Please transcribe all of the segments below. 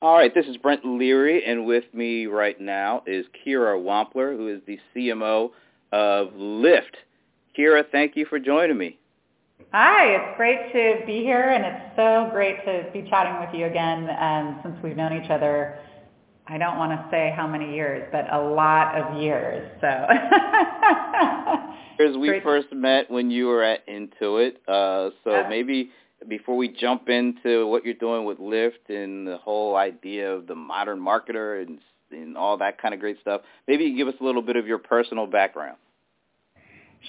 All right, this is Brent Leary, and with me right now is Kira Wampler, who is the CMO of Lyft. Kira, thank you for joining me. Hi, it's great to be here, and it's so great to be chatting with you again um, since we've known each other. I don't want to say how many years, but a lot of years. So. As we great. first met when you were at Intuit, uh, so maybe before we jump into what you're doing with Lyft and the whole idea of the modern marketer and, and all that kind of great stuff, maybe you give us a little bit of your personal background.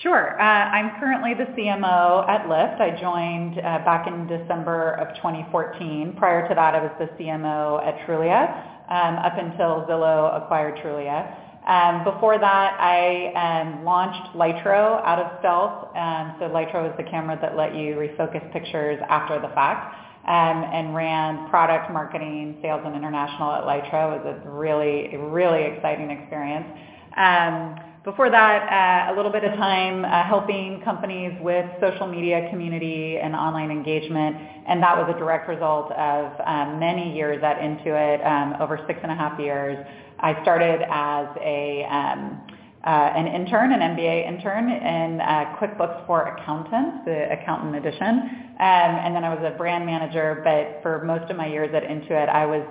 Sure. Uh, I'm currently the CMO at Lyft. I joined uh, back in December of 2014. Prior to that, I was the CMO at Trulia um, up until Zillow acquired Trulia. Um, before that, I um, launched Lytro out of stealth. Um, so Lytro is the camera that let you refocus pictures after the fact. And ran product marketing, sales, and international at Lytro. It was a really, really exciting experience. Before that, uh, a little bit of time uh, helping companies with social media community and online engagement, and that was a direct result of many years at Intuit, over six and a half years, I started as a um, uh, an intern, an MBA intern in uh, QuickBooks for Accountants, the Accountant Edition, um, and then I was a brand manager. But for most of my years at Intuit, I was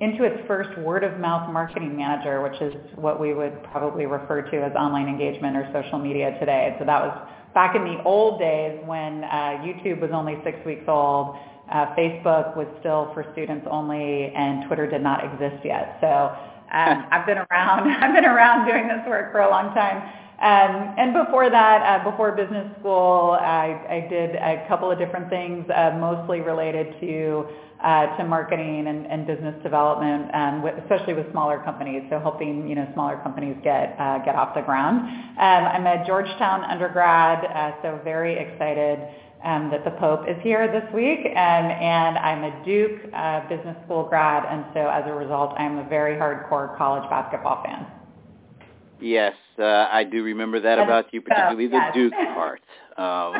Intuit's first word-of-mouth marketing manager, which is what we would probably refer to as online engagement or social media today. So that was back in the old days when uh, YouTube was only six weeks old. Uh, Facebook was still for students only, and Twitter did not exist yet. So um, I've been around. I've been around doing this work for a long time. Um, and before that, uh, before business school, I, I did a couple of different things, uh, mostly related to uh, to marketing and, and business development, um, with, especially with smaller companies. So helping you know smaller companies get uh, get off the ground. Um, I'm a Georgetown undergrad, uh, so very excited um, that the Pope is here this week, and, and I'm a Duke uh, Business School grad, and so as a result, I'm a very hardcore college basketball fan. Yes, uh, I do remember that about you, particularly the Duke part. Um,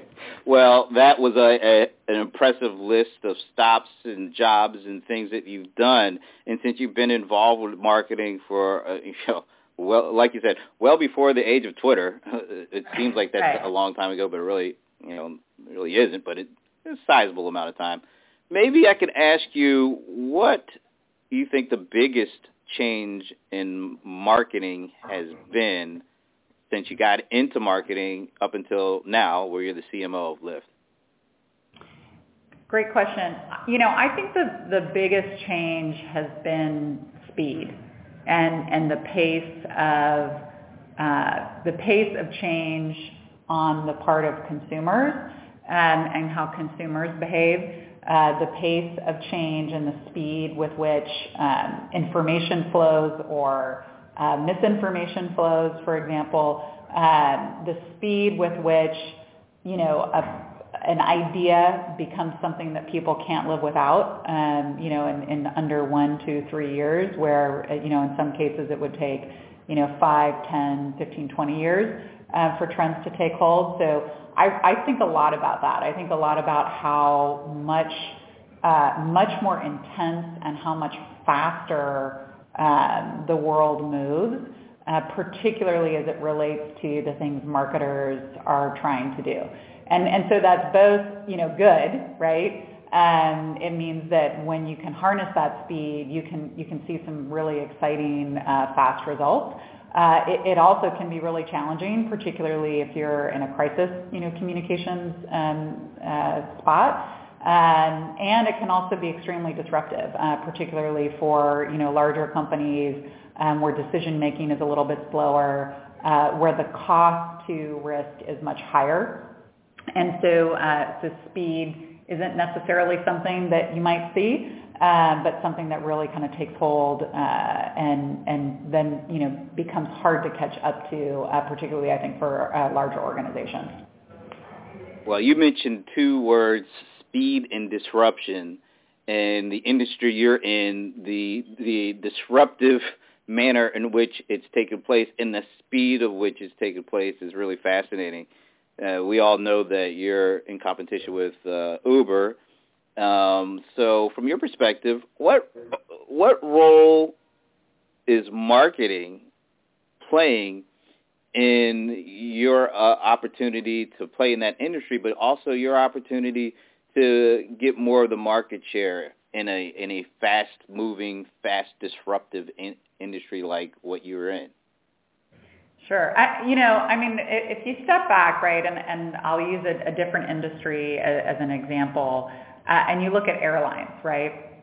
well, that was a, a an impressive list of stops and jobs and things that you've done. And since you've been involved with marketing for uh, you know well, like you said, well before the age of Twitter. It seems like that's right. a long time ago, but it really, you know, really isn't. But it, it's a sizable amount of time. Maybe I could ask you what you think the biggest change in marketing has been since you got into marketing up until now, where you're the CMO of Lyft. Great question. You know, I think the the biggest change has been speed and, the pace of uh, the pace of change on the part of consumers um, and how consumers behave, uh, the pace of change and the speed with which um, information flows or uh, misinformation flows, for example, uh, the speed with which you know an idea becomes something that people can't live without, um, you know, in, in under one, two, three years, where, uh, you know, in some cases it would take, you know, five, ten, fifteen, twenty years uh, for trends to take hold. So I, I think a lot about that. I think a lot about how much, uh, much more intense and how much faster um, the world moves. Uh, particularly as it relates to the things marketers are trying to do. And, and so that's both, you know, good, right? Um, it means that when you can harness that speed, you can, you can see some really exciting uh, fast results. Uh, it, it, also can be really challenging, particularly if you're in a crisis, you know, communications um, uh, spot. Um, and it can also be extremely disruptive, uh, particularly for you know larger companies um, where decision making is a little bit slower, uh, where the cost to risk is much higher and so, uh, so speed isn't necessarily something that you might see, um, but something that really kind of takes hold uh, and and then you know becomes hard to catch up to, uh, particularly I think for uh, larger organizations. Well, you mentioned two words: speed and disruption. And the industry you're in, the the disruptive manner in which it's taken place and the speed of which it's taken place is really fascinating. Uh, we all know that you're in competition with uh, Uber, Um, so, from your perspective, what what role is marketing playing in your uh, opportunity to play in that industry, but also your opportunity to get more of the market share in a in a fast moving, fast disruptive in, industry like what you're in? Sure. I, you know, I mean, if you step back, right, and, and I'll use a, a different industry as, an example, uh, and you look at airlines, right?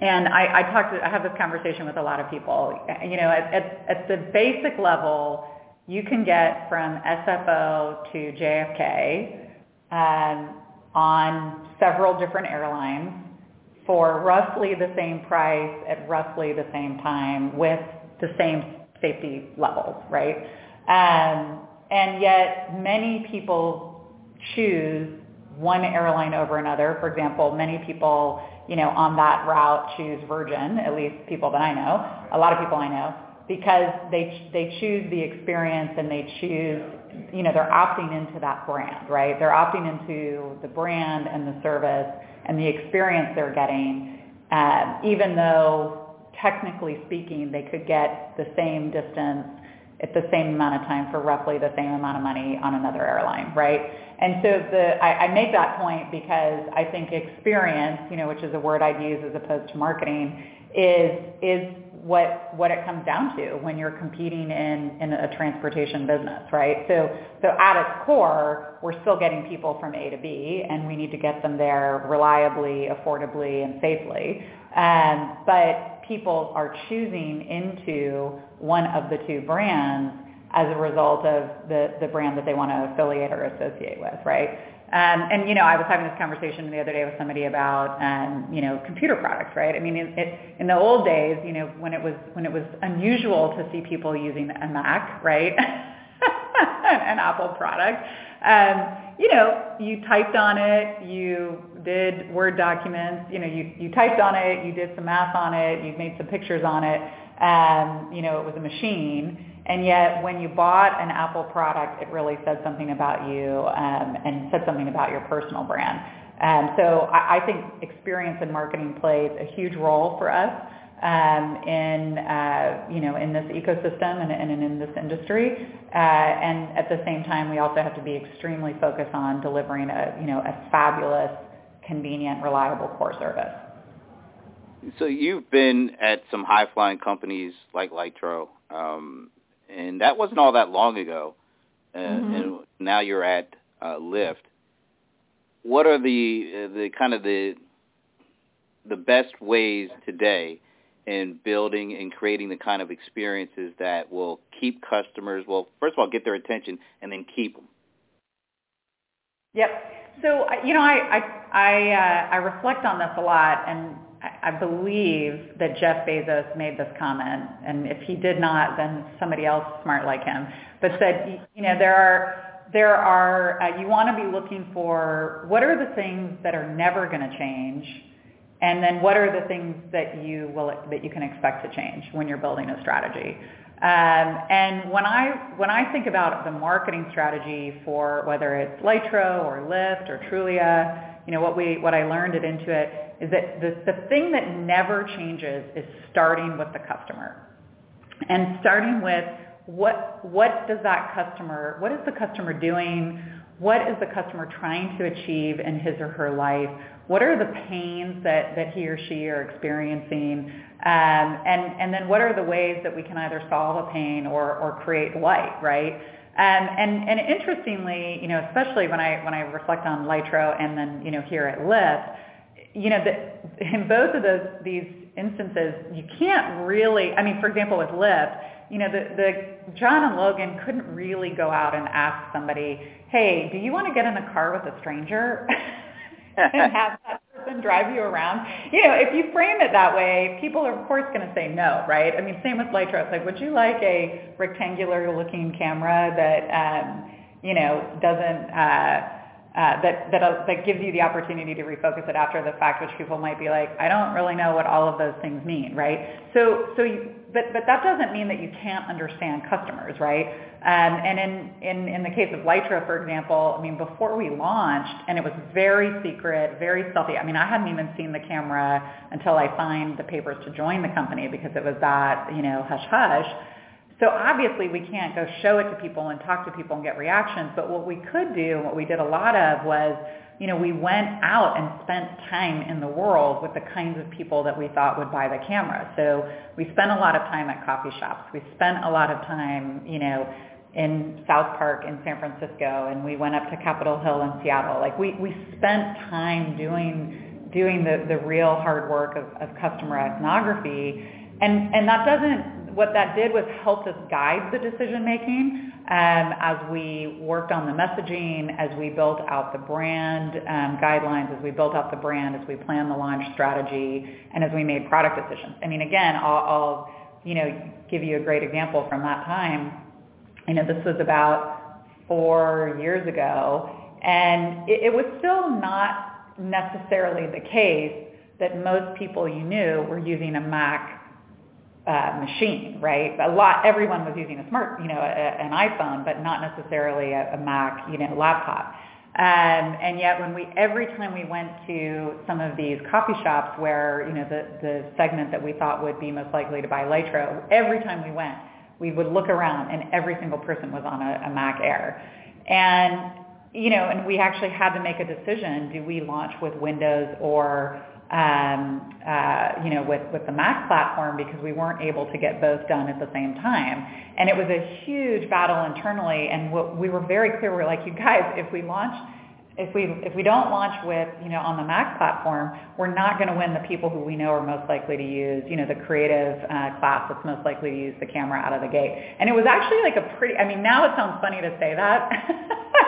And I, I talk to, I have this conversation with a lot of people. You know, at the basic level, you can get from SFO to JFK um, on several different airlines for roughly the same price at roughly the same time with the same safety levels, right? Um, and yet many people choose one airline over another. For example, many people, you know, on that route choose Virgin, at least people that I know, a lot of people I know, because they, they choose the experience and they choose, you know, they're opting into that brand, right? They're opting into the brand and the service and the experience they're getting, uh, even though technically speaking, they could get the same distance at the same amount of time for roughly the same amount of money on another airline, right? And so the, I, I make that point because I think experience, you know, which is a word I'd use as opposed to marketing, is is what what it comes down to when you're competing in in a transportation business, right? So so at its core, we're still getting people from A to B, and we need to get them there reliably, affordably, and safely. Um, but people are choosing into one of the two brands as a result of the, the brand that they want to affiliate or associate with, right? Um, and you know, I was having this conversation the other day with somebody about um, you know computer products, right? I mean, in, the old days, you know, when it was when it was unusual to see people using a Mac, right, an Apple product, um, you know, you typed on it, you did Word documents, you know, you you typed on it, you did some math on it, you made some pictures on it. Um, you know, it was a machine and yet when you bought an Apple product, it really said something about you um, and said something about your personal brand. Um, so I, I think experience in marketing plays a huge role for us um, in uh, you know in this ecosystem and, and in this industry. Uh, and at the same time, we also have to be extremely focused on delivering a you know a fabulous, convenient, reliable core service. So you've been at some high flying companies like Lytro. Um, and that wasn't all that long ago. Uh, mm-hmm. And now you're at uh, Lyft. What are the the kind of the the best ways today in building and creating the kind of experiences that will keep customers, well, first of all, get their attention and then keep them? Yep. So you know, I I I, uh, I reflect on this a lot, and I believe that Jeff Bezos made this comment, and if he did not, then somebody else smart like him, but said, you know, there are there are uh, you want to be looking for what are the things that are never going to change, and then what are the things that you will that you can expect to change when you're building a strategy. Um, and when I when I think about the marketing strategy for whether it's Lytro or Lyft or Trulia, you know what we what I learned at Intuit is that the, the thing that never changes is starting with the customer. And starting with what, what does that customer, what is the customer doing? What is the customer trying to achieve in his or her life? What are the pains that, that he or she are experiencing? Um, and, and then what are the ways that we can either solve a pain or, or create light, right? Um, and, and interestingly, you know, especially when I, when I reflect on Lytro and then, you know, here at Lyft, you know, the, in both of those these instances, you can't really. I mean, for example, with Lyft, you know, the, the John and Logan couldn't really go out and ask somebody, "Hey, do you want to get in a car with a stranger?" and have that person drive you around. You know, if you frame it that way, people are of course going to say no, right? I mean, same with Lytro. Like, would you like a rectangular looking camera that, um, you know, doesn't, uh, uh, that that uh, that gives you the opportunity to refocus it after the fact, which people might be like, I don't really know what all of those things mean, right? So so you, but but that doesn't mean that you can't understand customers, right? Um, and in, in in the case of Lytro, for example, I mean, before we launched, and it was very secret, very stealthy. I mean, I hadn't even seen the camera until I signed the papers to join the company because it was that you know hush hush. So obviously we can't go show it to people and talk to people and get reactions. But what we could do, what we did a lot of was you know, we went out and spent time in the world with the kinds of people that we thought would buy the camera. So we spent a lot of time at coffee shops. We spent a lot of time, you know, in South Park in San Francisco and we went up to Capitol Hill in Seattle. Like we, we spent time doing doing the, the real hard work of, of customer ethnography. And, and that doesn't, what that did was helped us guide the decision making um, as we worked on the messaging, as we built out the brand um, guidelines, as we built out the brand, as we planned the launch strategy, and as we made product decisions. I mean, again, I'll, I'll you know give you a great example from that time. You know, this was about four years ago, and it, it was still not necessarily the case that most people you knew were using a Mac uh, machine, right? A lot, everyone was using a smart, you know, a, an iPhone, but not necessarily a, a Mac, you know, laptop. Um, and yet when we, every time we went to some of these coffee shops where, you know, the, the segment that we thought would be most likely to buy Lytro, every time we went, we would look around and every single person was on a, a Mac Air. And, you know, and we actually had to make a decision, do we launch with Windows or you know, with, with the Mac platform because we weren't able to get both done at the same time. And it was a huge battle internally. And what we were very clear, we are like, you guys, if we launch, if we if we don't launch with you know on the Mac platform, we're not going to win the people who we know are most likely to use you know the creative uh, class that's most likely to use the camera out of the gate. And it was actually like a pretty. I mean, now it sounds funny to say that.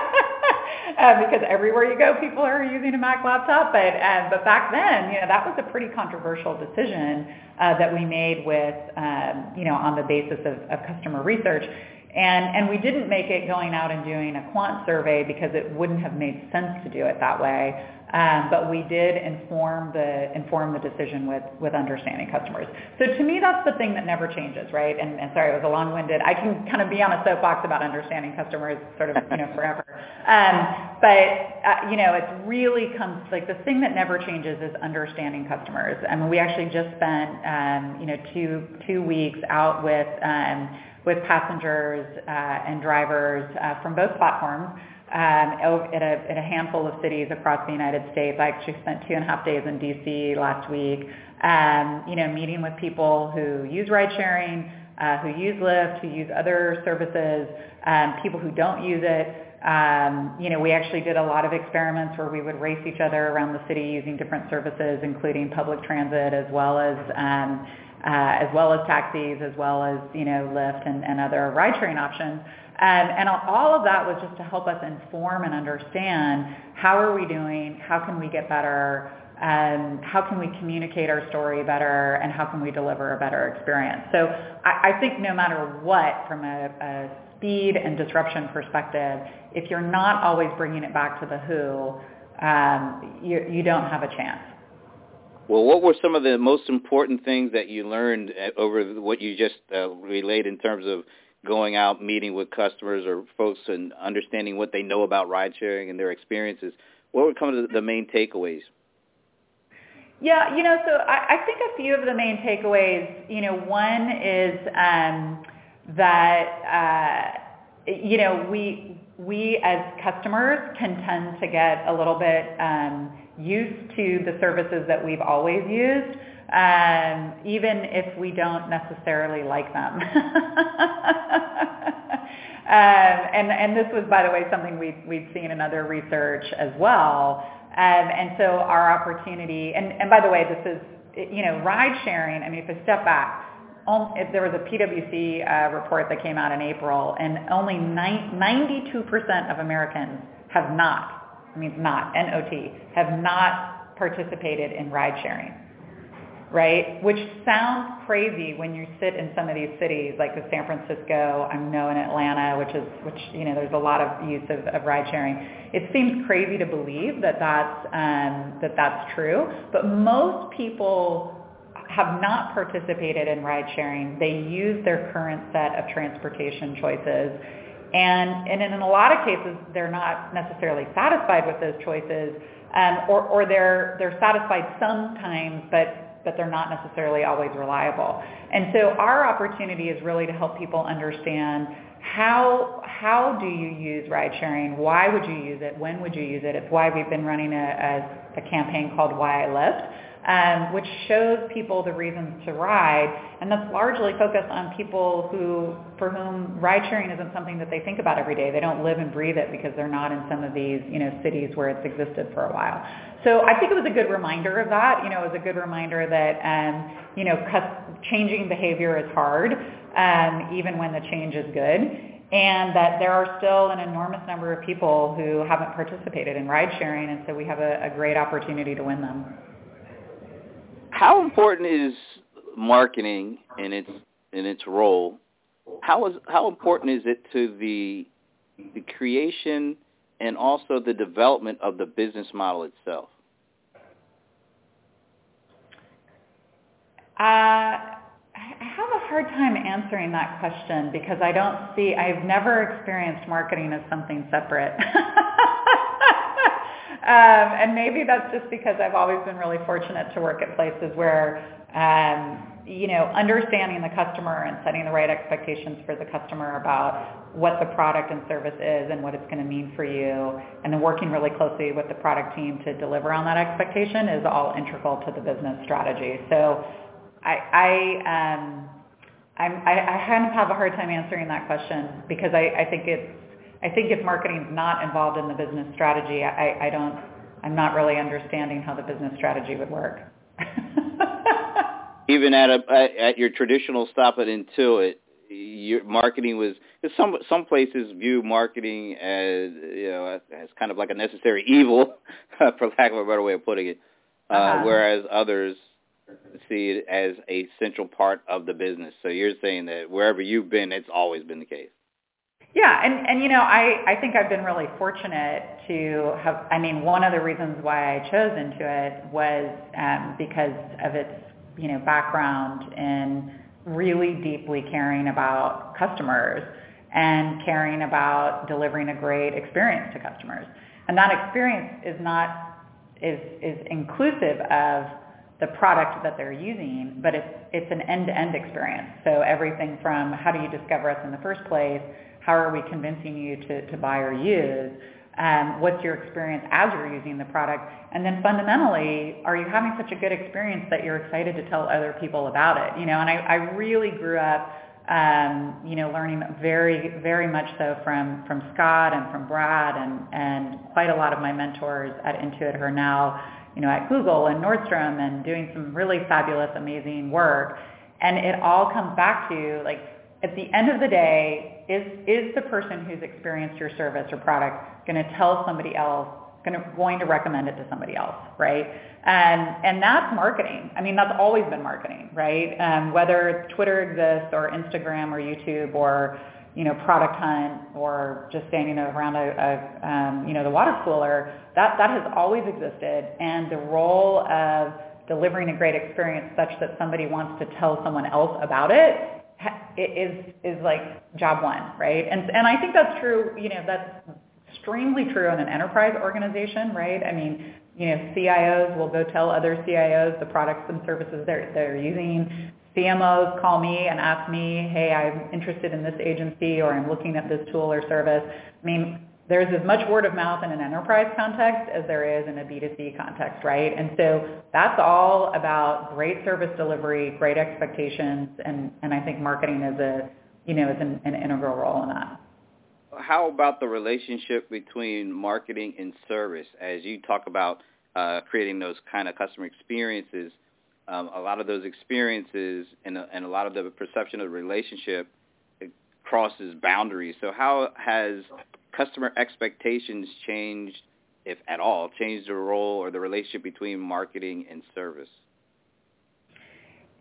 uh, because everywhere you go, people are using a Mac laptop. But uh, but back then, you know, that was a pretty controversial decision uh, that we made with um, you know on the basis of, of customer research. And, and we didn't make it going out and doing a quant survey because it wouldn't have made sense to do it that way. Um, but we did inform the inform the decision with with understanding customers. So to me, that's the thing that never changes, right? And, and sorry, it was a long-winded. I can kind of be on a soapbox about understanding customers, sort of you know forever. Um, but uh, you know, it really comes like the thing that never changes is understanding customers. I mean, we actually just spent um, you know two two weeks out with um, with passengers uh, and drivers uh, from both platforms um, at, a, handful of cities across the United States. I actually spent two and a half days in DC last week, um, you know, meeting with people who use ride sharing, uh, who use Lyft, who use other services, um, people who don't use it. You know, we actually did a lot of experiments where we would race each other around the city using different services, including public transit as well as as well as taxis, as well as you know Lyft and, and other ride-sharing options. Um, and all of that was just to help us inform and understand how are we doing, how can we get better, um, how can we communicate our story better, and how can we deliver a better experience. So I, think no matter what, from a, speed and disruption perspective, if you're not always bringing it back to the who, um, you don't have a chance. Well, what were some of the most important things that you learned uh, over what you just uh, relayed in terms of going out, meeting with customers or folks and understanding what they know about ride sharing and their experiences, what were some of the main takeaways? Yeah, you know, so I, I think a few of the main takeaways, you know, one is um, that, uh, you know, we, we as customers can tend to get a little bit um, used to the services that we've always used um, even if we don't necessarily like them. um, and, and this was, by the way, something we've, we've seen in other research as well. Um, and so our opportunity, and, and by the way, this is, you know, ride sharing, I mean, if I step back, if there was a PwC uh, report that came out in April, and only 92% of Americans have not, I mean not, N-O-T, have not participated in ride sharing right? Which sounds crazy when you sit in some of these cities like the San Francisco, I know in Atlanta, which is, which, you know, there's a lot of use of, of ride sharing. It seems crazy to believe that that's, um, that that's true, but most people have not participated in ride sharing. They use their current set of transportation choices. And, and in a lot of cases, they're not necessarily satisfied with those choices, um, or, or they're, they're satisfied sometimes, but, but they're not necessarily always reliable. And so our opportunity is really to help people understand how how do you use ride sharing? Why would you use it? When would you use it? It's why we've been running a, a, a campaign called Why I Lyft, um, which shows people the reasons to ride, and that's largely focused on people who for whom ride sharing isn't something that they think about every day. They don't live and breathe it because they're not in some of these you know cities where it's existed for a while. So I think it was a good reminder of that. You know, it was a good reminder that um, you know changing behavior is hard um, even when the change is good, and that there are still an enormous number of people who haven't participated in ride sharing, and so we have a, a great opportunity to win them. How important is marketing in its in its role? How is how important is it to the the creation and also the development of the business model itself? Uh, I have a hard time answering that question because I don't see, I've never experienced marketing as something separate. um, and maybe that's just because I've always been really fortunate to work at places where, um, you know, understanding the customer and setting the right expectations for the customer about what the product and service is and what it's going to mean for you, and then working really closely with the product team to deliver on that expectation is all integral to the business strategy. So I I um I'm, I, I kind of have a hard time answering that question because I, I think it's I think if marketing is not involved in the business strategy, I, I don't I'm not really understanding how the business strategy would work. Even at a at your traditional stop at Intuit, your marketing was some some places view marketing as you know as kind of like a necessary evil, for lack of a better way of putting it, uh, uh-huh. whereas others see it as a central part of the business. So you're saying that wherever you've been, it's always been the case. Yeah, and and you know, I I think I've been really fortunate to have. I mean, one of the reasons why I chose Intuit was um, because of its you know background in really deeply caring about customers and caring about delivering a great experience to customers. And that experience is not is is inclusive of the product that they're using, but it's, it's an end-to-end experience. So everything from how do you discover us in the first place, how are we convincing you to, to buy or use, um, what's your experience as you're using the product, and then fundamentally, are you having such a good experience that you're excited to tell other people about it? You know, and I, I really grew up, um, you know, learning very, very much so from from Scott and from Brad and and quite a lot of my mentors at Intuit who are now you know, at Google and Nordstrom and doing some really fabulous, amazing work. And it all comes back to like, at the end of the day, is, is the person who's experienced your service or product going to tell somebody else, going to, going to recommend it to somebody else, right? And, and that's marketing. I mean, that's always been marketing, right? Um, whether Twitter exists or Instagram or YouTube or, you know, product hunt or just standing around a, a um, you know, the water cooler, that, that has always existed. And the role of delivering a great experience such that somebody wants to tell someone else about it is, is like job one, right? And, and I think that's true, you know, that's extremely true in an enterprise organization, right? I mean, you know, CIOs will go tell other CIOs the products and services they're, they're using. CMOs call me and ask me, hey, I'm interested in this agency or I'm looking at this tool or service. I mean, there's as much word of mouth in an enterprise context as there is in a B2C context, right? And so that's all about great service delivery, great expectations, and, and I think marketing is a, you know, is an, an integral role in that. How about the relationship between marketing and service as you talk about uh, creating those kind of customer experiences? um, a lot of those experiences and and a lot of the perception of the relationship crosses boundaries. So how has customer expectations changed, if at all, changed the role or the relationship between marketing and service?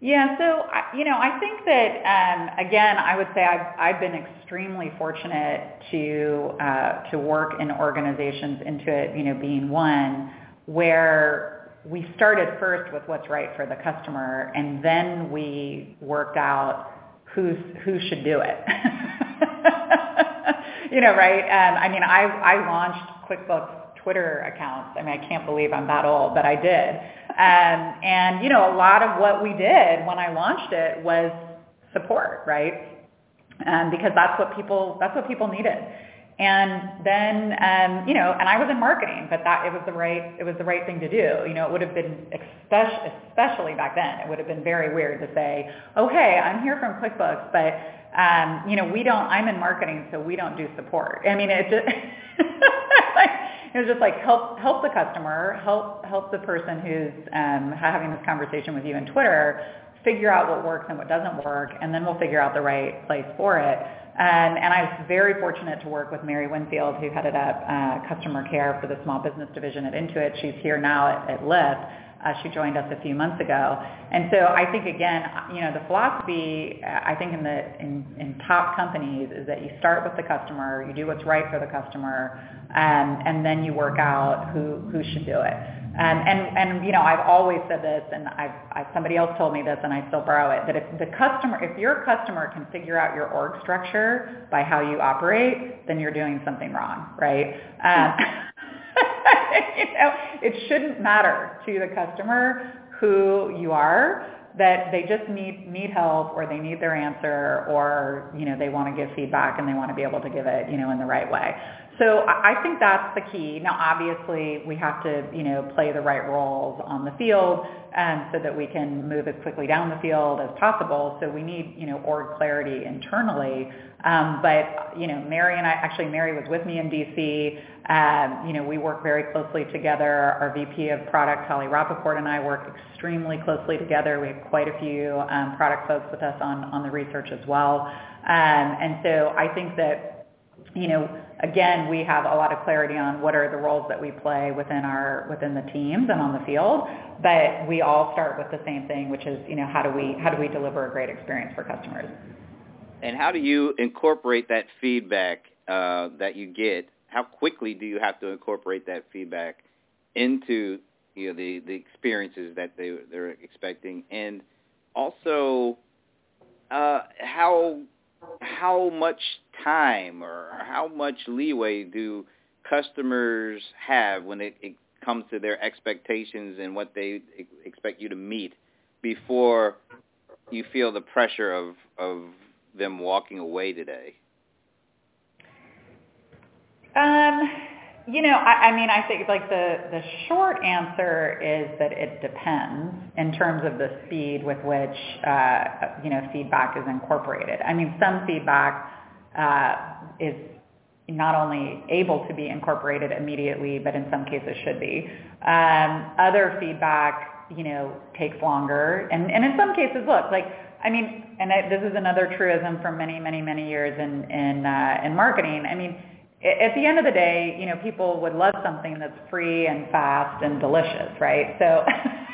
Yeah, so you know, I think that um, again, I would say I've I've been extremely fortunate to uh, to work in organizations Intuit, you know, being one where we started first with what's right for the customer, and then we worked out who's who should do it. you know, right? Um, I mean, I I launched QuickBooks Twitter accounts. I mean, I can't believe I'm that old, but I did. Um, and you know, a lot of what we did when I launched it was support, right? Um, because that's what people that's what people needed. And then, um, you know, and I was in marketing, but that it was the right it was the right thing to do. You know, it would have been especially, especially back then, it would have been very weird to say, "Oh, hey, I'm here from QuickBooks, but um, you know, we don't. I'm in marketing, so we don't do support." I mean, it just it was just like help help the customer, help help the person who's um, having this conversation with you in Twitter figure out what works and what doesn't work, and then we'll figure out the right place for it. Um, and I was very fortunate to work with Mary Winfield, who headed up uh, customer care for the small business division at Intuit. She's here now at, at Lyft. Uh, she joined us a few months ago, and so I think again, you know, the philosophy uh, I think in the in, in top companies is that you start with the customer, you do what's right for the customer, um, and then you work out who who should do it. Um, and, and, you know, I've always said this, and I've, I've, somebody else told me this, and I still borrow it, that if the customer, if your customer can figure out your org structure by how you operate, then you're doing something wrong, right? Um, you know, it shouldn't matter to the customer who you are that they just need need help or they need their answer or you know they want to give feedback and they want to be able to give it you know in the right way so I think that's the key. Now, obviously, we have to, you know, play the right roles on the field um, so that we can move as quickly down the field as possible. So we need, you know, org clarity internally. Um, but, you know, Mary and I, actually Mary was with me in DC. Um, you know, we work very closely together. Our VP of product, Holly Rappaport, and I work extremely closely together. We have quite a few product folks with us on, on the research as well. And so I think that you know, again, we have a lot of clarity on what are the roles that we play within our within the teams and on the field, but we all start with the same thing, which is, you know, how do we how do we deliver a great experience for customers? And how do you incorporate that feedback uh, that you get? How quickly do you have to incorporate that feedback into you know the the experiences that they they're expecting, and also uh, how how much time or how much leeway do customers have when it, it comes to their expectations and what they expect you to meet before you feel the pressure of of them walking away today? Um, you know, I, I mean, I think like the the short answer is that it depends in terms of the speed with which uh, you know feedback is incorporated. I mean, some feedback is not only able to be incorporated immediately, but in some cases should be. Um, other feedback, you know, takes longer, and and in some cases, look, like I mean, and I, this is another truism from many, many, many years in in uh, in marketing. I mean at the end of the day, you know, people would love something that's free and fast and delicious, right? So,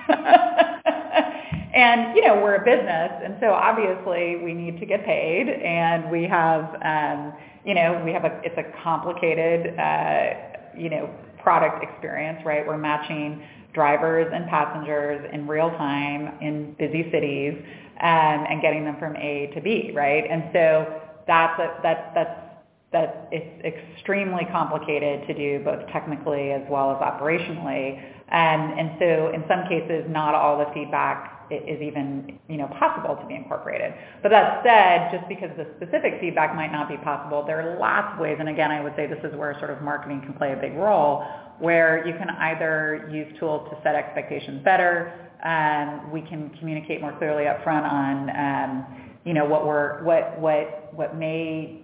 and you know, we're a business, and so obviously we need to get paid, and we have, um, you know, we have a, it's a complicated, uh, you know, product experience, right? We're matching drivers and passengers in real time in busy cities, um, and getting them from A to B, right? And so that's a, that's that's that it's extremely complicated to do both technically as well as operationally. And, and so in some cases, not all the feedback is even, you know, possible to be incorporated. But that said, just because the specific feedback might not be possible, there are lots of ways, and again, I would say this is where sort of marketing can play a big role, where you can either use tools to set expectations better, um, we can communicate more clearly up front on, um, you know, what we're, what, what, what may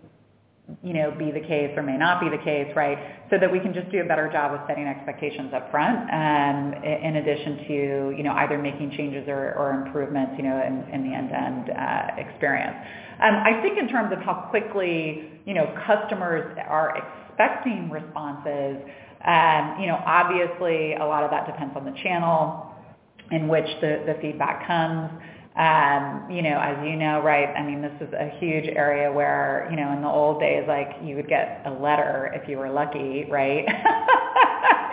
you know, be the case or may not be the case, right? So that we can just do a better job of setting expectations up front, um, in addition to, you know, either making changes or, or improvements, you know, in, in the end-to-end uh, experience. Um, I think in terms of how quickly, you know, customers are expecting responses, um, you know, obviously a lot of that depends on the channel in which the, the feedback comes. Um, you know, as you know, right, I mean, this is a huge area where, you know, in the old days, like you would get a letter if you were lucky, right?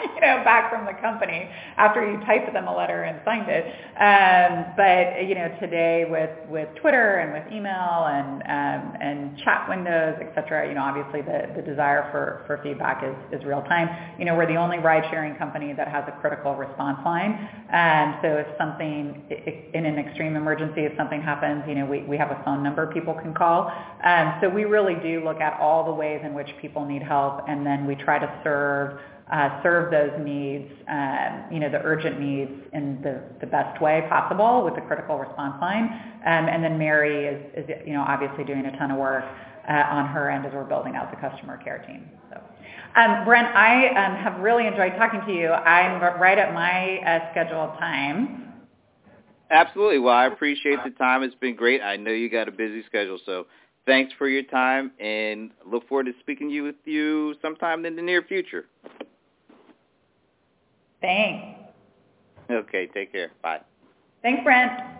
you know, back from the company after you typed them a letter and signed it. Um, but you know, today with with Twitter and with email and um, and chat windows, et cetera, you know, obviously the the desire for for feedback is is real time. You know, we're the only ride sharing company that has a critical response line. And so if something in an extreme emergency, if something happens, you know, we we have a phone number people can call. Um, so we really do look at all the ways in which people need help, and then we try to serve uh, serve those needs, um, you know, the urgent needs in the, the best way possible with the critical response line. Um, and then Mary is, is, you know, obviously doing a ton of work uh, on her end as we're building out the customer care team. So, um, Brent, I um, have really enjoyed talking to you. I'm right at my uh, scheduled time. Absolutely. Well, I appreciate the time. It's been great. I know you got a busy schedule, so thanks for your time and look forward to speaking you with you sometime in the near future. Thanks. Okay, take care. Bye. Thanks, Brent.